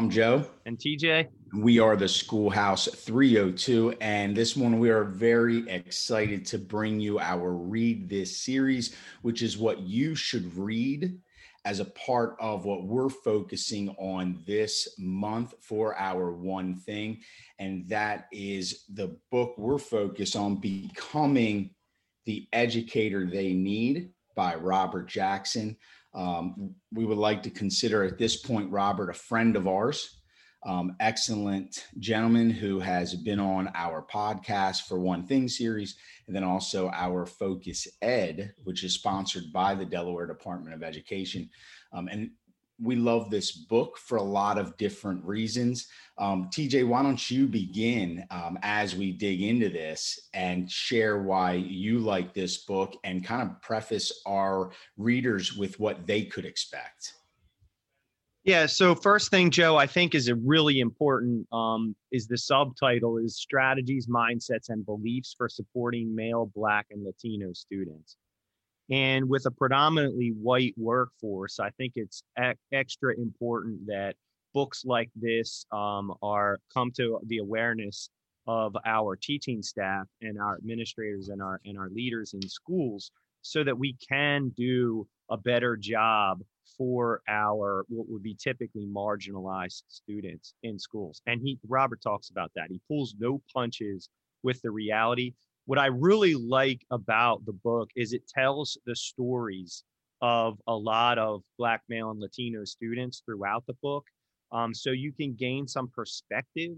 I'm Joe. And TJ. We are the Schoolhouse 302. And this one, we are very excited to bring you our Read This series, which is what you should read as a part of what we're focusing on this month for our one thing. And that is the book we're focused on becoming the educator they need by Robert Jackson. Um, we would like to consider at this point Robert a friend of ours, um, excellent gentleman who has been on our podcast for One Thing series, and then also our Focus Ed, which is sponsored by the Delaware Department of Education. Um, and we love this book for a lot of different reasons. Um, TJ, why don't you begin um, as we dig into this and share why you like this book and kind of preface our readers with what they could expect? Yeah. So first thing, Joe, I think is a really important um, is the subtitle is strategies, mindsets, and beliefs for supporting male, Black, and Latino students. And with a predominantly white workforce, I think it's extra important that books like this um, are come to the awareness of our teaching staff and our administrators and our and our leaders in schools so that we can do a better job for our what would be typically marginalized students in schools. And he robert talks about that. He pulls no punches with the reality what I really like about the book is it tells the stories of a lot of Black male and Latino students throughout the book. Um, so you can gain some perspective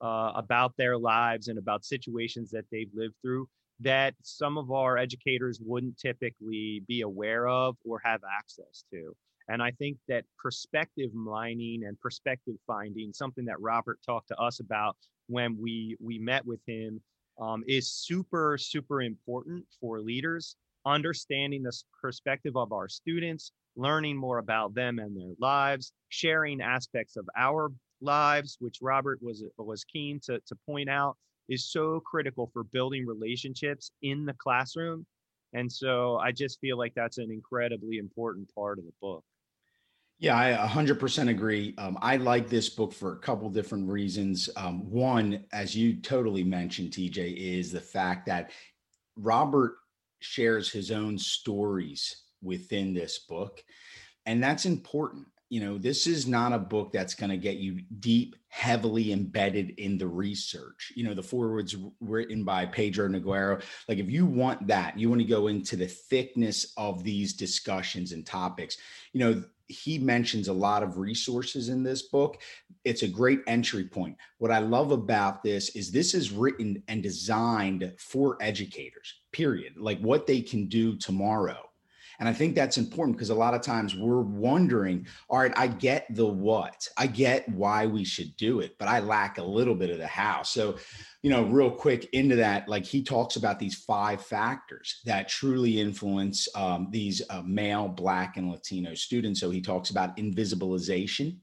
uh, about their lives and about situations that they've lived through that some of our educators wouldn't typically be aware of or have access to. And I think that perspective mining and perspective finding, something that Robert talked to us about when we we met with him um, is super, super important for leaders. Understanding the perspective of our students, learning more about them and their lives, sharing aspects of our lives, which Robert was was keen to, to point out, is so critical for building relationships in the classroom. And so I just feel like that's an incredibly important part of the book. Yeah, I 100% agree. Um, I like this book for a couple different reasons. Um, one, as you totally mentioned, TJ, is the fact that Robert shares his own stories within this book. And that's important. You know, this is not a book that's going to get you deep, heavily embedded in the research. You know, the foreword's written by Pedro Noguera. Like, if you want that, you want to go into the thickness of these discussions and topics. You know, he mentions a lot of resources in this book. It's a great entry point. What I love about this is this is written and designed for educators, period, like what they can do tomorrow. And I think that's important because a lot of times we're wondering, all right, I get the what, I get why we should do it, but I lack a little bit of the how. So, you know, real quick into that, like he talks about these five factors that truly influence um, these uh, male, Black, and Latino students. So he talks about invisibilization,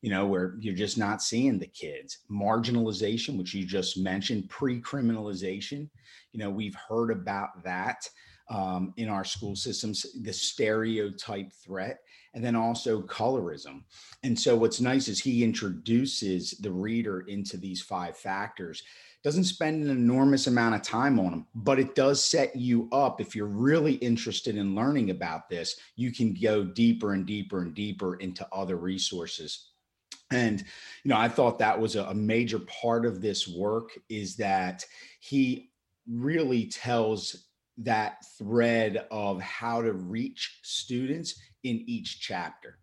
you know, where you're just not seeing the kids. Marginalization, which you just mentioned, pre criminalization. You know, we've heard about that um, in our school systems, the stereotype threat, and then also colorism. And so, what's nice is he introduces the reader into these five factors. Doesn't spend an enormous amount of time on them, but it does set you up. If you're really interested in learning about this, you can go deeper and deeper and deeper into other resources and you know i thought that was a, major part of this work is that he really tells that thread of how to reach students in each chapter.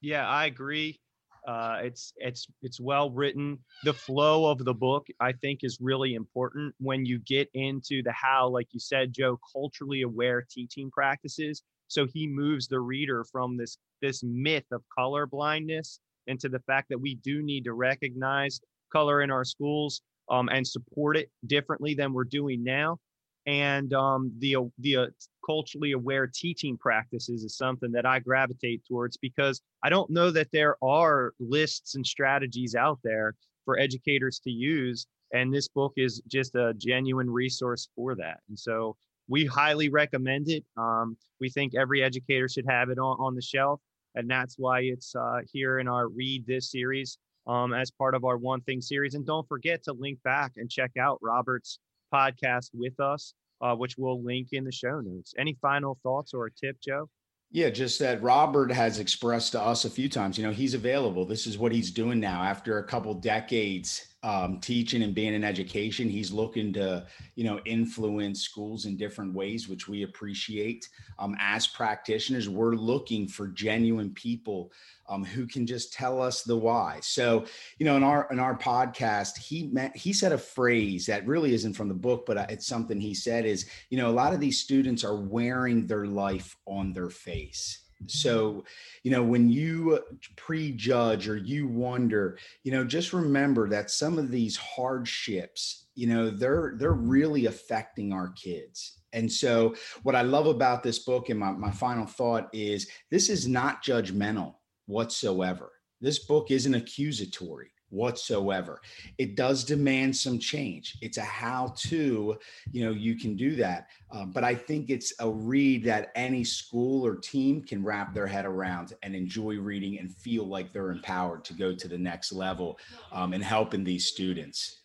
Yeah, I agree. Uh, it's it's it's well written. The flow of the book, I think, is really important when you get into the how, like you said, Joe, culturally aware teaching practices. So he moves the reader from this this myth of color blindness into the fact that we do need to recognize color in our schools um, and support it differently than we're doing now. And um, the the uh, culturally aware teaching practices is something that I gravitate towards because I don't know that there are lists and strategies out there for educators to use. And this book is just a genuine resource for that. And so we highly recommend it. Um, we think every educator should have it on, on the shelf. and that's why it's uh, here in our read this series um, as part of our one thing series. And don't forget to link back and check out Robert's podcast with us, uh, which we'll link in the show notes. Any final thoughts or a tip, Joe? Yeah, just that Robert has expressed to us a few times, you know, he's available. This is what he's doing now after a couple decades um, teaching and being in education. He's looking to, you know, influence schools in different ways, which we appreciate. Um, as practitioners, we're looking for genuine people um, who can just tell us the why. So, you know, in our in our podcast, he met, he said a phrase that really isn't from the book, but uh, it's something he said is, you know, a lot of these students are wearing their life on their face. So, you know, when you prejudge or you wonder, you know, just remember that some of these hardships, you know, they're they're really affecting our kids. And so what I love about this book and my, my final thought is this is not judgmental whatsoever. This book isn't accusatory whatsoever. It does demand some change. It's a how to, you know, you can do that. Um, but I think it's a read that any school or team can wrap their head around and enjoy reading and feel like they're empowered to go to the next level um, and helping these students.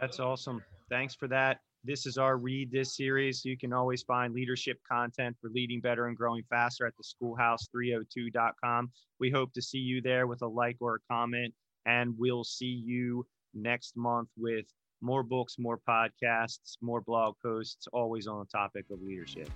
That's awesome. Thanks for that. This is our Read This series. You can always find leadership content for leading better and growing faster at the schoolhouse302.com. We hope to see you there with a like or a comment, and we'll see you next month with more books, more podcasts, more blog posts, always on the topic of leadership.